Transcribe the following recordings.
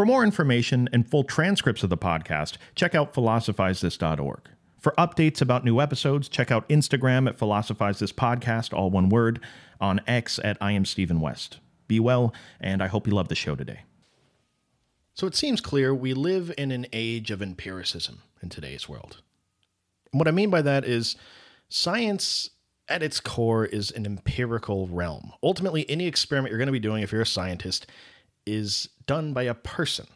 For more information and full transcripts of the podcast, check out philosophizethis.org. For updates about new episodes, check out Instagram at Philosophize This Podcast, all one word, on X at I am Stephen West. Be well, and I hope you love the show today. So it seems clear we live in an age of empiricism in today's world. what I mean by that is science at its core is an empirical realm. Ultimately, any experiment you're going to be doing if you're a scientist is done by a person.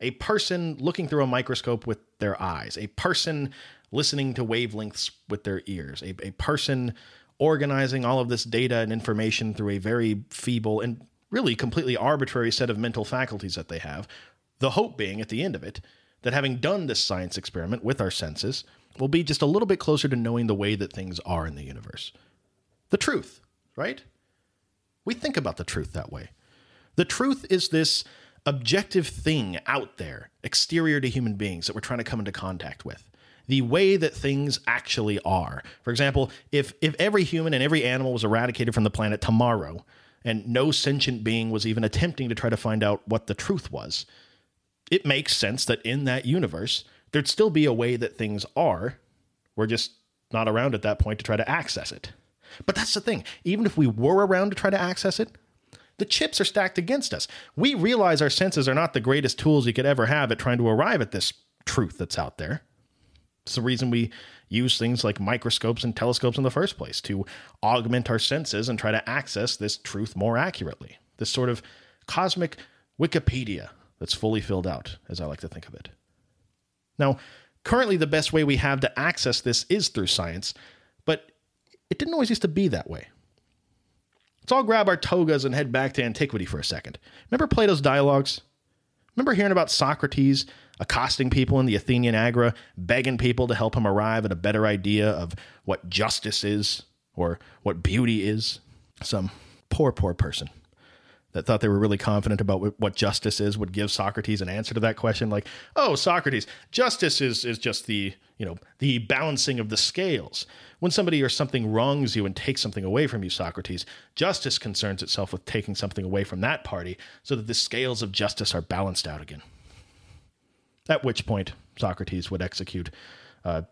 A person looking through a microscope with their eyes, a person listening to wavelengths with their ears, a, a person organizing all of this data and information through a very feeble and really completely arbitrary set of mental faculties that they have. The hope being at the end of it that having done this science experiment with our senses, we'll be just a little bit closer to knowing the way that things are in the universe. The truth, right? We think about the truth that way. The truth is this objective thing out there, exterior to human beings that we're trying to come into contact with. The way that things actually are. For example, if if every human and every animal was eradicated from the planet tomorrow, and no sentient being was even attempting to try to find out what the truth was, it makes sense that in that universe, there'd still be a way that things are. We're just not around at that point to try to access it. But that's the thing. Even if we were around to try to access it, the chips are stacked against us. We realize our senses are not the greatest tools you could ever have at trying to arrive at this truth that's out there. It's the reason we use things like microscopes and telescopes in the first place to augment our senses and try to access this truth more accurately. This sort of cosmic Wikipedia that's fully filled out, as I like to think of it. Now, currently, the best way we have to access this is through science, but it didn't always used to be that way. Let's all grab our togas and head back to antiquity for a second. Remember Plato's dialogues? Remember hearing about Socrates accosting people in the Athenian Agora, begging people to help him arrive at a better idea of what justice is or what beauty is? Some poor, poor person that thought they were really confident about what justice is would give Socrates an answer to that question like, "Oh, Socrates, justice is is just the, you know, the balancing of the scales. When somebody or something wrongs you and takes something away from you, Socrates, justice concerns itself with taking something away from that party so that the scales of justice are balanced out again." At which point Socrates would execute uh,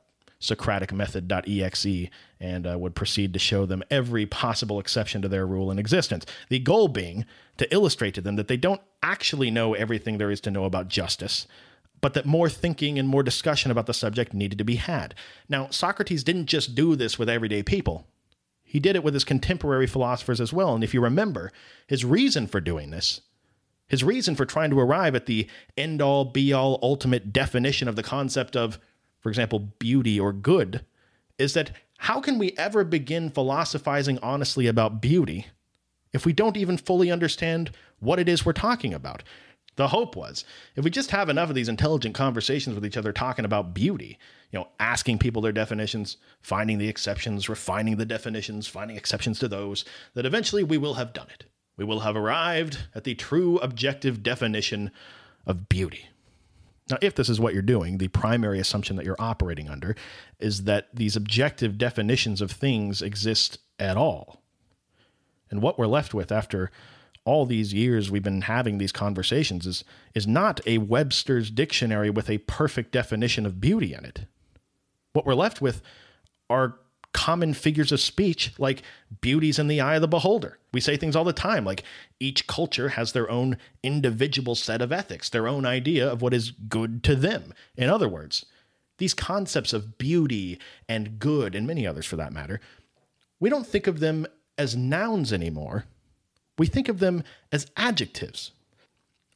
SocraticMethod.exe and uh, would proceed to show them every possible exception to their rule in existence. The goal being to illustrate to them that they don't actually know everything there is to know about justice, but that more thinking and more discussion about the subject needed to be had. Now, Socrates didn't just do this with everyday people. He did it with his contemporary philosophers as well. And if you remember, his reason for doing this, his reason for trying to arrive at the end all, be all, ultimate definition of the concept of for example, beauty or good, is that how can we ever begin philosophizing honestly about beauty if we don't even fully understand what it is we're talking about? The hope was if we just have enough of these intelligent conversations with each other talking about beauty, you know, asking people their definitions, finding the exceptions, refining the definitions, finding exceptions to those, that eventually we will have done it. We will have arrived at the true objective definition of beauty. Now, if this is what you're doing, the primary assumption that you're operating under is that these objective definitions of things exist at all. And what we're left with after all these years we've been having these conversations is, is not a Webster's dictionary with a perfect definition of beauty in it. What we're left with are common figures of speech like beauty's in the eye of the beholder. We say things all the time like each culture has their own individual set of ethics, their own idea of what is good to them. In other words, these concepts of beauty and good, and many others for that matter, we don't think of them as nouns anymore. We think of them as adjectives.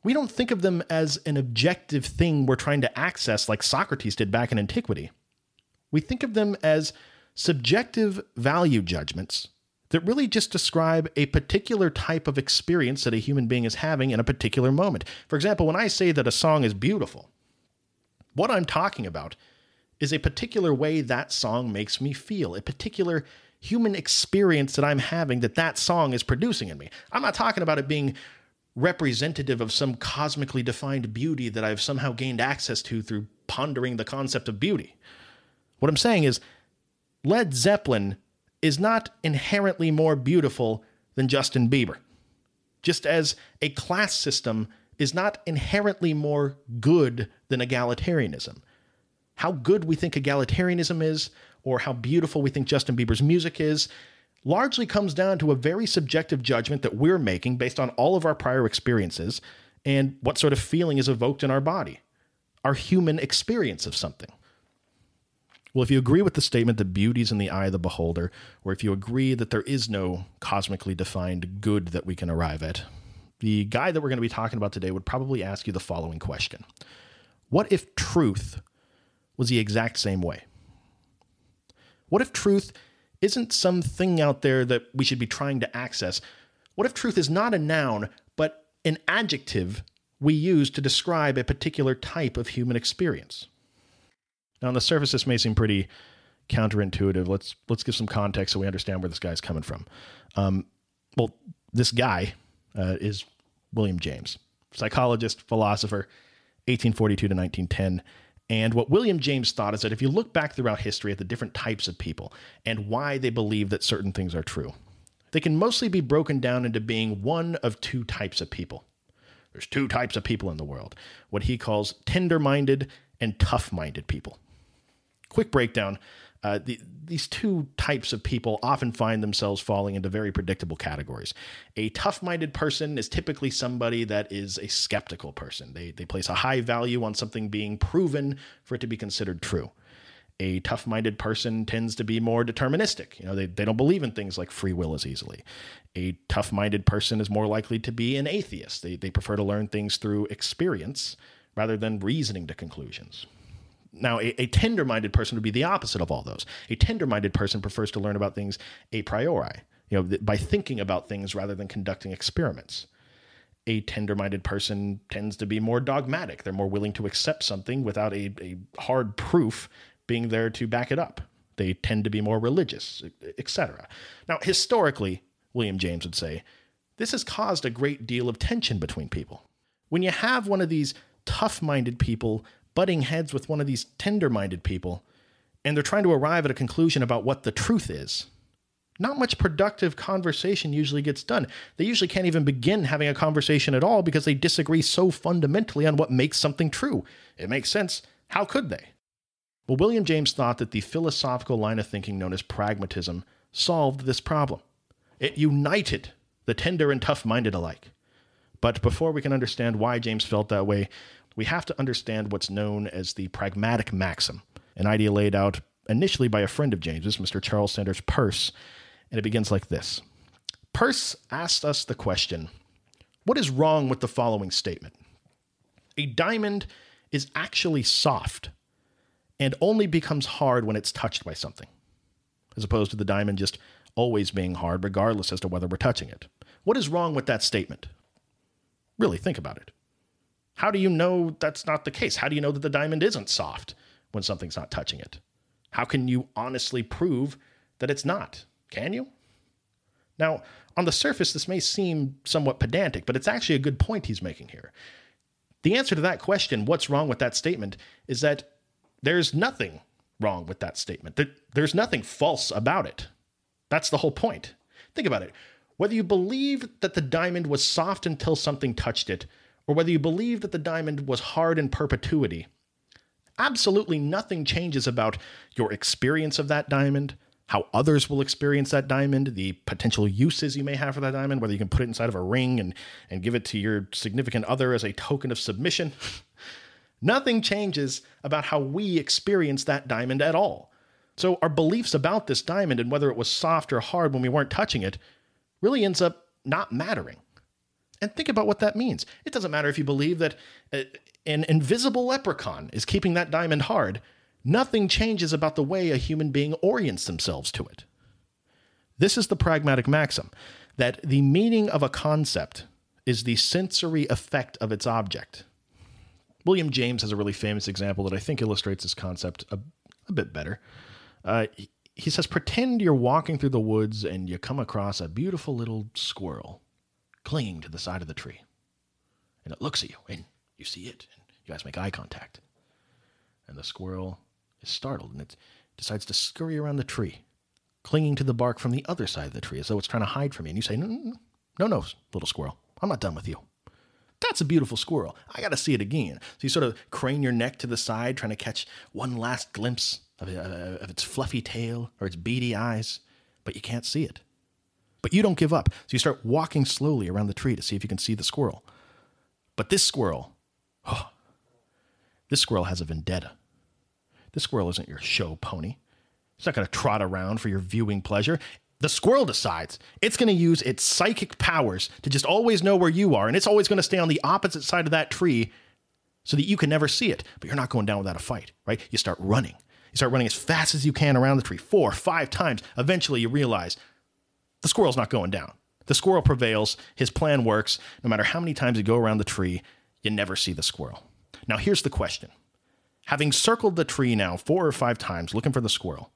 We don't think of them as an objective thing we're trying to access like Socrates did back in antiquity. We think of them as subjective value judgments that really just describe a particular type of experience that a human being is having in a particular moment. For example, when I say that a song is beautiful, what I'm talking about is a particular way that song makes me feel, a particular human experience that I'm having that that song is producing in me. I'm not talking about it being representative of some cosmically defined beauty that I've somehow gained access to through pondering the concept of beauty. What I'm saying is Led Zeppelin is not inherently more beautiful than Justin Bieber. Just as a class system is not inherently more good than egalitarianism. How good we think egalitarianism is, or how beautiful we think Justin Bieber's music is, largely comes down to a very subjective judgment that we're making based on all of our prior experiences and what sort of feeling is evoked in our body, our human experience of something. Well, if you agree with the statement that beauty is in the eye of the beholder, or if you agree that there is no cosmically defined good that we can arrive at, the guy that we're going to be talking about today would probably ask you the following question What if truth was the exact same way? What if truth isn't something out there that we should be trying to access? What if truth is not a noun, but an adjective we use to describe a particular type of human experience? Now, on the surface, this may seem pretty counterintuitive. Let's let's give some context so we understand where this guy's coming from. Um, well, this guy uh, is William James, psychologist, philosopher, 1842 to 1910. And what William James thought is that if you look back throughout history at the different types of people and why they believe that certain things are true, they can mostly be broken down into being one of two types of people. There's two types of people in the world what he calls tender minded and tough minded people. Quick breakdown uh, the, these two types of people often find themselves falling into very predictable categories. A tough minded person is typically somebody that is a skeptical person. They, they place a high value on something being proven for it to be considered true. A tough minded person tends to be more deterministic. You know, they, they don't believe in things like free will as easily. A tough minded person is more likely to be an atheist. They, they prefer to learn things through experience rather than reasoning to conclusions. Now, a, a tender minded person would be the opposite of all those. A tender minded person prefers to learn about things a priori, you know, by thinking about things rather than conducting experiments. A tender minded person tends to be more dogmatic. They're more willing to accept something without a, a hard proof being there to back it up. They tend to be more religious, etc. Now, historically, William James would say, this has caused a great deal of tension between people. When you have one of these tough minded people butting heads with one of these tender minded people, and they're trying to arrive at a conclusion about what the truth is. Not much productive conversation usually gets done. They usually can't even begin having a conversation at all because they disagree so fundamentally on what makes something true. It makes sense. How could they? Well, William James thought that the philosophical line of thinking known as pragmatism solved this problem. It united the tender and tough minded alike. But before we can understand why James felt that way, we have to understand what's known as the pragmatic maxim, an idea laid out initially by a friend of James's, Mr. Charles Sanders Peirce, and it begins like this Peirce asked us the question What is wrong with the following statement? A diamond is actually soft and only becomes hard when it's touched by something, as opposed to the diamond just always being hard, regardless as to whether we're touching it. What is wrong with that statement? Really, think about it. How do you know that's not the case? How do you know that the diamond isn't soft when something's not touching it? How can you honestly prove that it's not? Can you? Now, on the surface, this may seem somewhat pedantic, but it's actually a good point he's making here. The answer to that question, what's wrong with that statement, is that there's nothing wrong with that statement. There's nothing false about it. That's the whole point. Think about it. Whether you believe that the diamond was soft until something touched it, or whether you believe that the diamond was hard in perpetuity, absolutely nothing changes about your experience of that diamond, how others will experience that diamond, the potential uses you may have for that diamond, whether you can put it inside of a ring and, and give it to your significant other as a token of submission. Nothing changes about how we experience that diamond at all. So, our beliefs about this diamond and whether it was soft or hard when we weren't touching it really ends up not mattering. And think about what that means. It doesn't matter if you believe that uh, an invisible leprechaun is keeping that diamond hard, nothing changes about the way a human being orients themselves to it. This is the pragmatic maxim that the meaning of a concept is the sensory effect of its object. William James has a really famous example that I think illustrates this concept a, a bit better. Uh, he says, Pretend you're walking through the woods and you come across a beautiful little squirrel clinging to the side of the tree. And it looks at you, and you see it, and you guys make eye contact. And the squirrel is startled, and it decides to scurry around the tree, clinging to the bark from the other side of the tree as though it's trying to hide from you. And you say, No, no, no, little squirrel, I'm not done with you. That's a beautiful squirrel. I got to see it again. So you sort of crane your neck to the side, trying to catch one last glimpse of, uh, of its fluffy tail or its beady eyes, but you can't see it. But you don't give up. So you start walking slowly around the tree to see if you can see the squirrel. But this squirrel, oh, this squirrel has a vendetta. This squirrel isn't your show pony. It's not going to trot around for your viewing pleasure. The squirrel decides it's going to use its psychic powers to just always know where you are, and it's always going to stay on the opposite side of that tree so that you can never see it. But you're not going down without a fight, right? You start running. You start running as fast as you can around the tree, four, five times. Eventually, you realize the squirrel's not going down. The squirrel prevails. His plan works. No matter how many times you go around the tree, you never see the squirrel. Now, here's the question Having circled the tree now four or five times looking for the squirrel,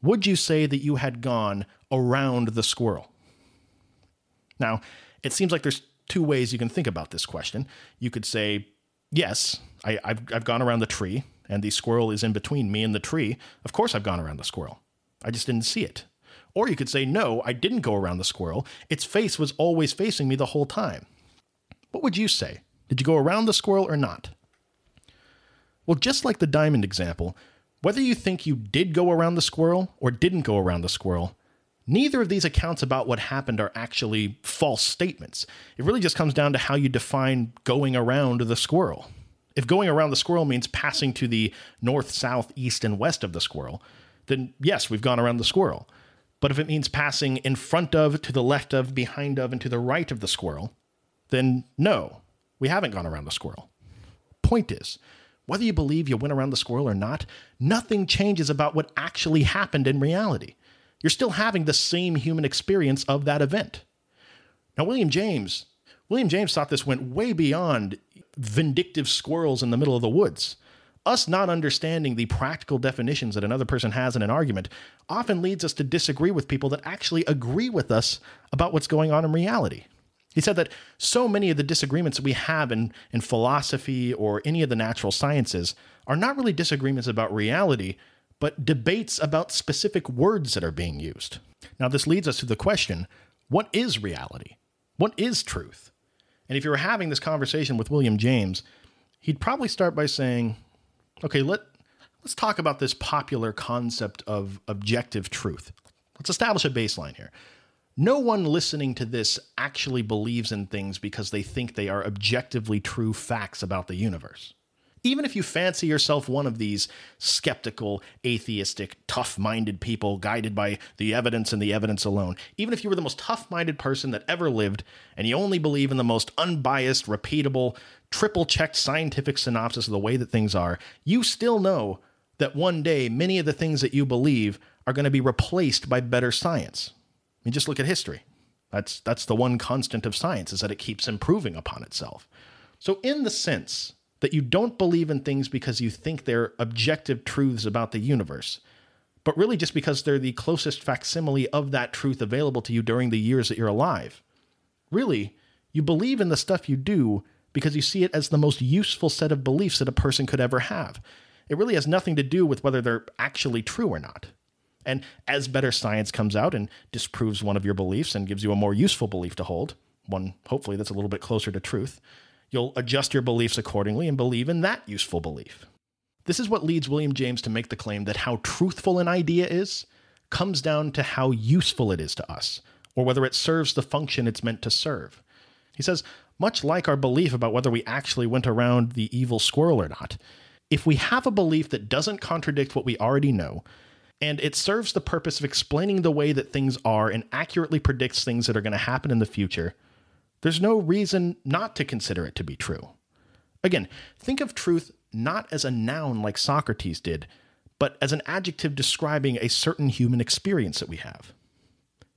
would you say that you had gone around the squirrel? Now, it seems like there's two ways you can think about this question. You could say, yes, I, have I've gone around the tree, and the squirrel is in between me and the tree. Of course, I've gone around the squirrel. I just didn't see it. Or you could say, no, I didn't go around the squirrel. Its face was always facing me the whole time. What would you say? Did you go around the squirrel or not? Well, just like the diamond example, whether you think you did go around the squirrel or didn't go around the squirrel, neither of these accounts about what happened are actually false statements. It really just comes down to how you define going around the squirrel. If going around the squirrel means passing to the north, south, east, and west of the squirrel, then yes, we've gone around the squirrel. But if it means passing in front of, to the left of, behind of, and to the right of the squirrel, then no, we haven't gone around the squirrel. Point is, whether you believe you went around the squirrel or not, nothing changes about what actually happened in reality. You're still having the same human experience of that event. Now, William James, William James thought this went way beyond vindictive squirrels in the middle of the woods. Us not understanding the practical definitions that another person has in an argument often leads us to disagree with people that actually agree with us about what's going on in reality. He said that so many of the disagreements we have in, in philosophy or any of the natural sciences are not really disagreements about reality, but debates about specific words that are being used. Now, this leads us to the question what is reality? What is truth? And if you were having this conversation with William James, he'd probably start by saying, okay, let, let's talk about this popular concept of objective truth. Let's establish a baseline here. No one listening to this actually believes in things because they think they are objectively true facts about the universe. Even if you fancy yourself one of these skeptical, atheistic, tough minded people guided by the evidence and the evidence alone, even if you were the most tough minded person that ever lived and you only believe in the most unbiased, repeatable, triple checked scientific synopsis of the way that things are, you still know that one day many of the things that you believe are going to be replaced by better science. I mean, just look at history. That's, that's the one constant of science is that it keeps improving upon itself. So, in the sense that you don't believe in things because you think they're objective truths about the universe, but really just because they're the closest facsimile of that truth available to you during the years that you're alive. Really, you believe in the stuff you do because you see it as the most useful set of beliefs that a person could ever have. It really has nothing to do with whether they're actually true or not. And as better science comes out and disproves one of your beliefs and gives you a more useful belief to hold, one hopefully that's a little bit closer to truth, You'll adjust your beliefs accordingly and believe in that useful belief. This is what leads William James to make the claim that how truthful an idea is comes down to how useful it is to us, or whether it serves the function it's meant to serve. He says, much like our belief about whether we actually went around the evil squirrel or not, if we have a belief that doesn't contradict what we already know, and it serves the purpose of explaining the way that things are and accurately predicts things that are going to happen in the future, there's no reason not to consider it to be true. Again, think of truth not as a noun like Socrates did, but as an adjective describing a certain human experience that we have.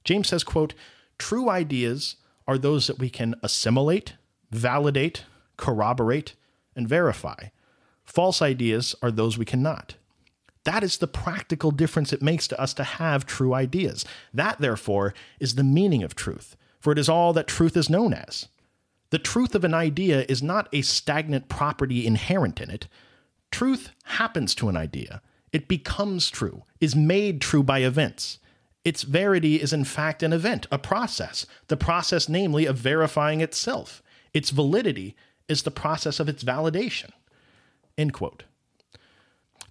James says, quote, true ideas are those that we can assimilate, validate, corroborate, and verify. False ideas are those we cannot. That is the practical difference it makes to us to have true ideas. That, therefore, is the meaning of truth for it is all that truth is known as. The truth of an idea is not a stagnant property inherent in it. Truth happens to an idea. It becomes true, is made true by events. Its verity is in fact an event, a process, the process, namely, of verifying itself. Its validity is the process of its validation. End quote.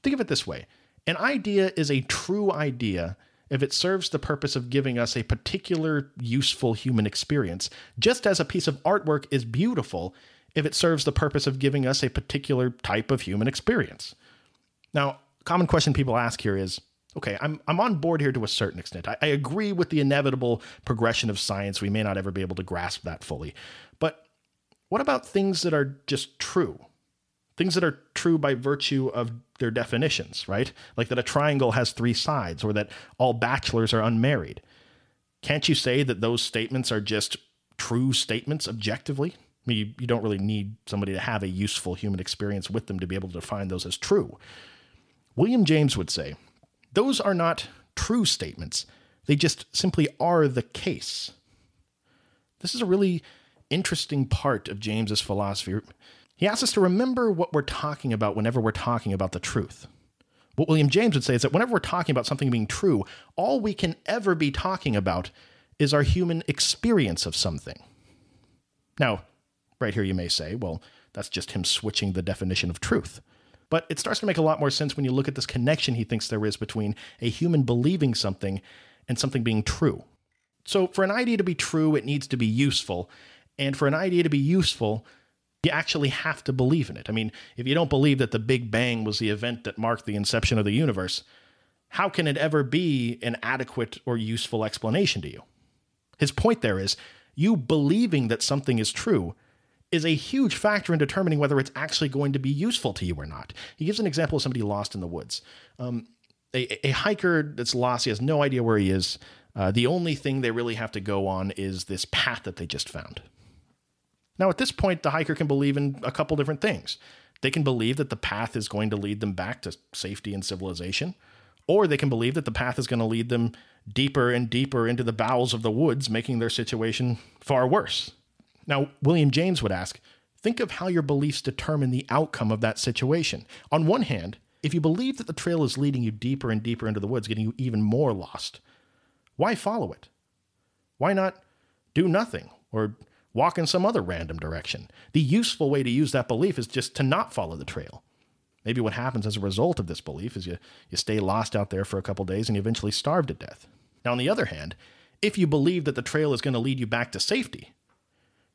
Think of it this way an idea is a true idea if it serves the purpose of giving us a particular useful human experience, just as a piece of artwork is beautiful if it serves the purpose of giving us a particular type of human experience. Now, common question people ask here is okay, I'm, I'm on board here to a certain extent. I, I agree with the inevitable progression of science. We may not ever be able to grasp that fully. But what about things that are just true? Things that are true by virtue of their definitions, right? Like that a triangle has three sides or that all bachelors are unmarried. Can't you say that those statements are just true statements objectively? I mean, you, you don't really need somebody to have a useful human experience with them to be able to define those as true. William James would say, those are not true statements. They just simply are the case. This is a really interesting part of James's philosophy. He asks us to remember what we're talking about whenever we're talking about the truth. What William James would say is that whenever we're talking about something being true, all we can ever be talking about is our human experience of something. Now, right here you may say, well, that's just him switching the definition of truth. But it starts to make a lot more sense when you look at this connection he thinks there is between a human believing something and something being true. So, for an idea to be true, it needs to be useful. And for an idea to be useful, you actually have to believe in it. I mean, if you don't believe that the Big Bang was the event that marked the inception of the universe, how can it ever be an adequate or useful explanation to you? His point there is you believing that something is true is a huge factor in determining whether it's actually going to be useful to you or not. He gives an example of somebody lost in the woods. Um, a, a, hiker that's lost, he has no idea where he is. Uh, the only thing they really have to go on is this path that they just found. Now, at this point, the hiker can believe in a couple different things. They can believe that the path is going to lead them back to safety and civilization, or they can believe that the path is going to lead them deeper and deeper into the bowels of the woods, making their situation far worse. Now, William James would ask think of how your beliefs determine the outcome of that situation. On one hand, if you believe that the trail is leading you deeper and deeper into the woods, getting you even more lost, why follow it? Why not do nothing or walk in some other random direction? The useful way to use that belief is just to not follow the trail. Maybe what happens as a result of this belief is you, you stay lost out there for a couple days and you eventually starve to death. Now, on the other hand, if you believe that the trail is going to lead you back to safety,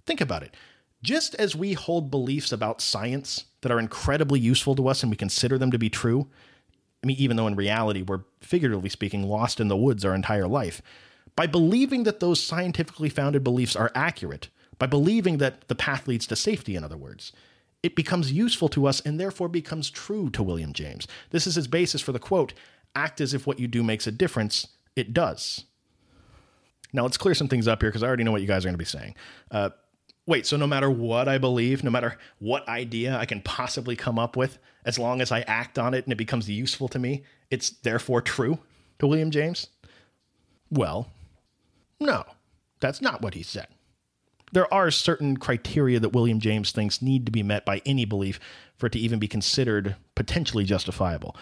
Think about it. Just as we hold beliefs about science that are incredibly useful to us and we consider them to be true, I mean, even though in reality we're, figuratively speaking, lost in the woods our entire life, by believing that those scientifically founded beliefs are accurate, by believing that the path leads to safety, in other words, it becomes useful to us and therefore becomes true to William James. This is his basis for the quote act as if what you do makes a difference. It does. Now, let's clear some things up here because I already know what you guys are going to be saying. Uh, Wait, so no matter what I believe, no matter what idea I can possibly come up with, as long as I act on it and it becomes useful to me, it's therefore true to William James? Well, no, that's not what he said. There are certain criteria that William James thinks need to be met by any belief for it to even be considered potentially justifiable.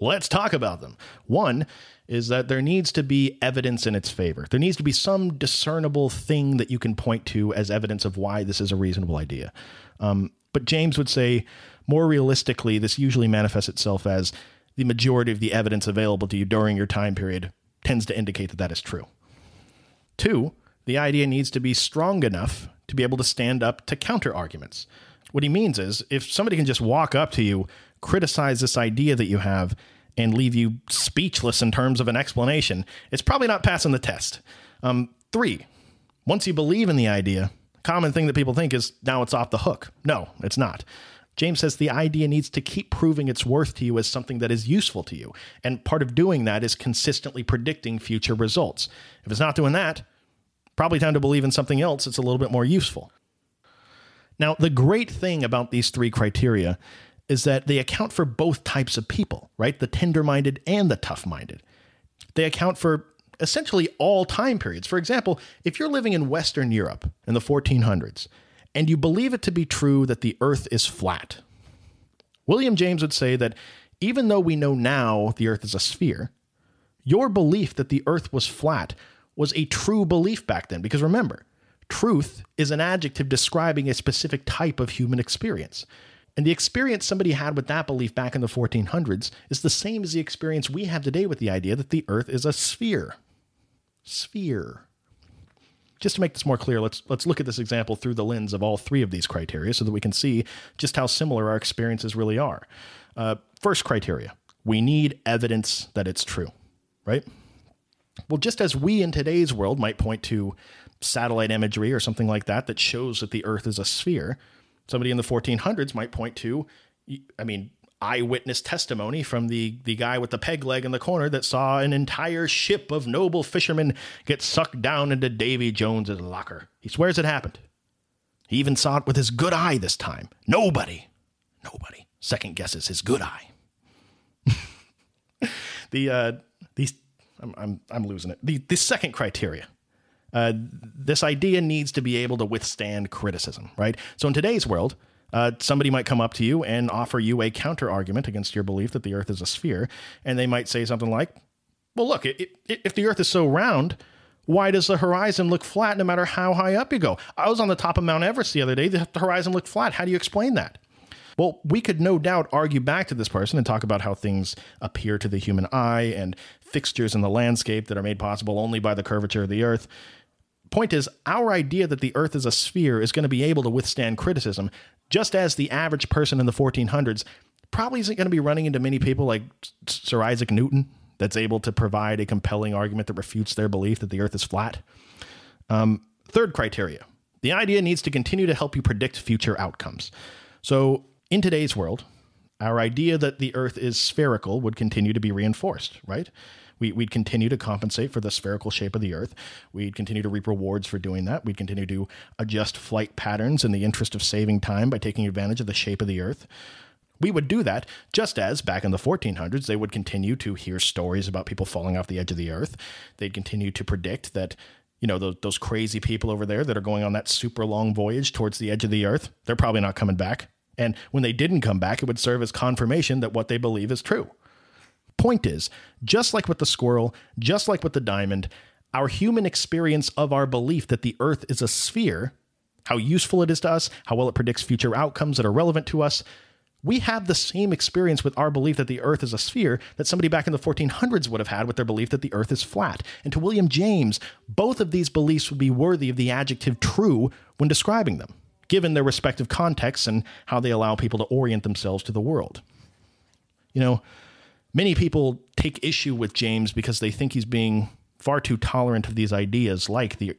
Let's talk about them. One is that there needs to be evidence in its favor. There needs to be some discernible thing that you can point to as evidence of why this is a reasonable idea. Um, but James would say, more realistically, this usually manifests itself as the majority of the evidence available to you during your time period tends to indicate that that is true. Two, the idea needs to be strong enough to be able to stand up to counter arguments. What he means is if somebody can just walk up to you, criticize this idea that you have, and leave you speechless in terms of an explanation, it's probably not passing the test. Um, three, once you believe in the idea, common thing that people think is now it's off the hook. No, it's not. James says the idea needs to keep proving its worth to you as something that is useful to you. And part of doing that is consistently predicting future results. If it's not doing that, probably time to believe in something else that's a little bit more useful. Now, the great thing about these three criteria is that they account for both types of people, right? The tender minded and the tough minded. They account for essentially all time periods. For example, if you're living in Western Europe in the 1400s and you believe it to be true that the earth is flat, William James would say that even though we know now the earth is a sphere, your belief that the earth was flat was a true belief back then. Because remember, Truth is an adjective describing a specific type of human experience. And the experience somebody had with that belief back in the 1400s is the same as the experience we have today with the idea that the earth is a sphere. Sphere. Just to make this more clear, let's let's look at this example through the lens of all three of these criteria so that we can see just how similar our experiences really are. Uh, first criteria: we need evidence that it's true, right? Well, just as we in today's world might point to satellite imagery or something like that that shows that the Earth is a sphere, somebody in the 1400s might point to, I mean, eyewitness testimony from the the guy with the peg leg in the corner that saw an entire ship of noble fishermen get sucked down into Davy Jones's locker. He swears it happened. He even saw it with his good eye this time. Nobody, nobody second guesses his good eye. the uh, I'm, I'm I'm losing it. The the second criteria. Uh, this idea needs to be able to withstand criticism, right? So in today's world, uh, somebody might come up to you and offer you a counter argument against your belief that the Earth is a sphere, and they might say something like, "Well, look, it, it, if the Earth is so round." Why does the horizon look flat no matter how high up you go? I was on the top of Mount Everest the other day. The horizon looked flat. How do you explain that? Well, we could no doubt argue back to this person and talk about how things appear to the human eye and fixtures in the landscape that are made possible only by the curvature of the Earth. Point is, our idea that the Earth is a sphere is going to be able to withstand criticism just as the average person in the 1400s probably isn't going to be running into many people like Sir Isaac Newton that's able to provide a compelling argument that refutes their belief that the earth is flat. Um, third criteria the idea needs to continue to help you predict future outcomes. So, in today's world, our idea that the earth is spherical would continue to be reinforced, right? We, would continue to compensate for the spherical shape of the Earth. We'd continue to reap rewards for doing that. We'd continue to adjust flight patterns in the interest of saving time by taking advantage of the shape of the Earth. We would do that just as back in the 1400s, they would continue to hear stories about people falling off the edge of the Earth. They'd continue to predict that you know those, those crazy people over there that are going on that super long voyage towards the edge of the earth they're probably not coming back and when they didn't come back it would serve as confirmation that what they believe is true Point is, just like with the squirrel, just like with the diamond, our human experience of our belief that the earth is a sphere, how useful it is to us, how well it predicts future outcomes that are relevant to us, we have the same experience with our belief that the earth is a sphere that somebody back in the 1400s would have had with their belief that the earth is flat. And to William James, both of these beliefs would be worthy of the adjective true when describing them, given their respective contexts and how they allow people to orient themselves to the world. You know, many people take issue with James because they think he's being far too tolerant of these ideas like the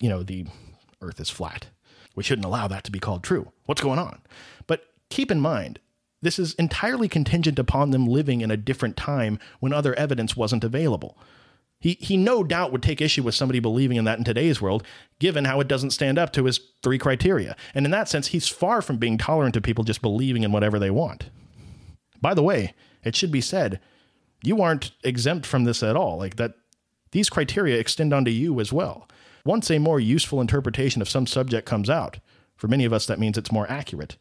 you know the earth is flat. We shouldn't allow that to be called true. What's going on? But keep in mind, this is entirely contingent upon them living in a different time when other evidence wasn't available. He, he no doubt would take issue with somebody believing in that in today's world, given how it doesn't stand up to his three criteria. And in that sense, he's far from being tolerant of people just believing in whatever they want. By the way, it should be said, you aren't exempt from this at all. Like that, these criteria extend onto you as well. Once a more useful interpretation of some subject comes out, for many of us that means it's more accurate.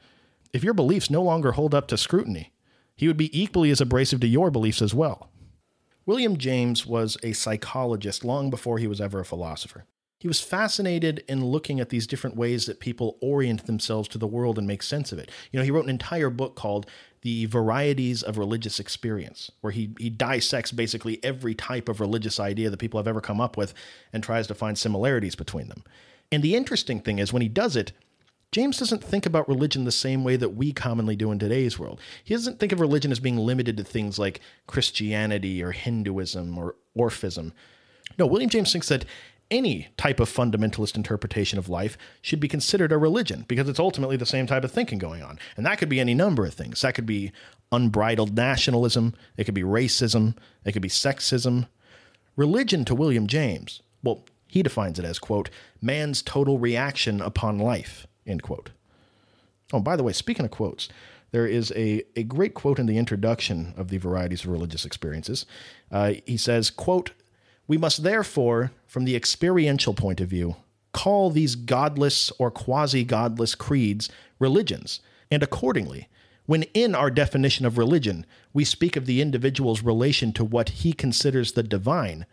If your beliefs no longer hold up to scrutiny, he would be equally as abrasive to your beliefs as well. William James was a psychologist long before he was ever a philosopher. He was fascinated in looking at these different ways that people orient themselves to the world and make sense of it. You know, he wrote an entire book called The Varieties of Religious Experience, where he, he dissects basically every type of religious idea that people have ever come up with and tries to find similarities between them. And the interesting thing is, when he does it, James doesn't think about religion the same way that we commonly do in today's world. He doesn't think of religion as being limited to things like Christianity or Hinduism or Orphism. No, William James thinks that any type of fundamentalist interpretation of life should be considered a religion because it's ultimately the same type of thinking going on. And that could be any number of things. That could be unbridled nationalism, it could be racism, it could be sexism. Religion to William James, well, he defines it as, quote, man's total reaction upon life, end quote. Oh, by the way, speaking of quotes, there is a, a great quote in the introduction of the varieties of religious experiences. Uh, he says, quote, we must therefore, from the experiential point of view, call these godless or quasi godless creeds religions, and accordingly, when in our definition of religion we speak of the individual's relation to what he considers the divine,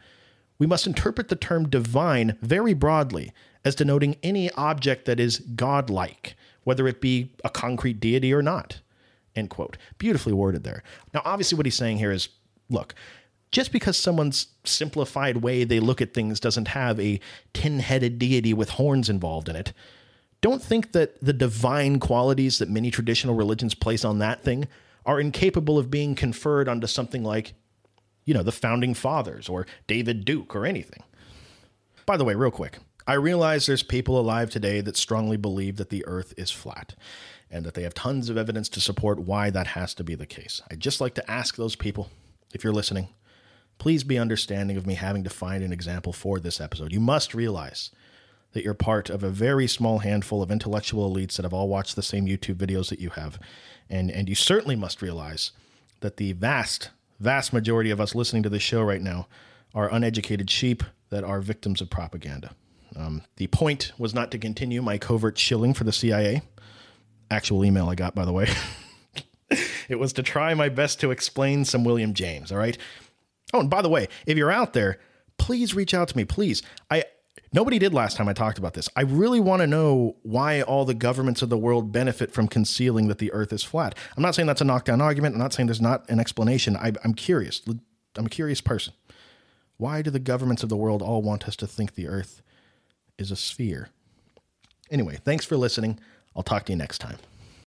we must interpret the term divine very broadly as denoting any object that is godlike, whether it be a concrete deity or not. End quote. Beautifully worded there. Now, obviously, what he's saying here is look, just because someone's simplified way they look at things doesn't have a tin headed deity with horns involved in it, don't think that the divine qualities that many traditional religions place on that thing are incapable of being conferred onto something like, you know, the founding fathers or David Duke or anything. By the way, real quick, I realize there's people alive today that strongly believe that the earth is flat and that they have tons of evidence to support why that has to be the case. I'd just like to ask those people, if you're listening, please be understanding of me having to find an example for this episode. You must realize that you're part of a very small handful of intellectual elites that have all watched the same YouTube videos that you have. And, and you certainly must realize that the vast, vast majority of us listening to this show right now are uneducated sheep that are victims of propaganda. Um, the point was not to continue my covert shilling for the CIA. Actual email I got, by the way. it was to try my best to explain some William James, all right? Oh, and by the way, if you're out there, please reach out to me, please. I Nobody did last time I talked about this. I really want to know why all the governments of the world benefit from concealing that the earth is flat. I'm not saying that's a knockdown argument. I'm not saying there's not an explanation. I, I'm curious. I'm a curious person. Why do the governments of the world all want us to think the earth is a sphere? Anyway, thanks for listening. I'll talk to you next time.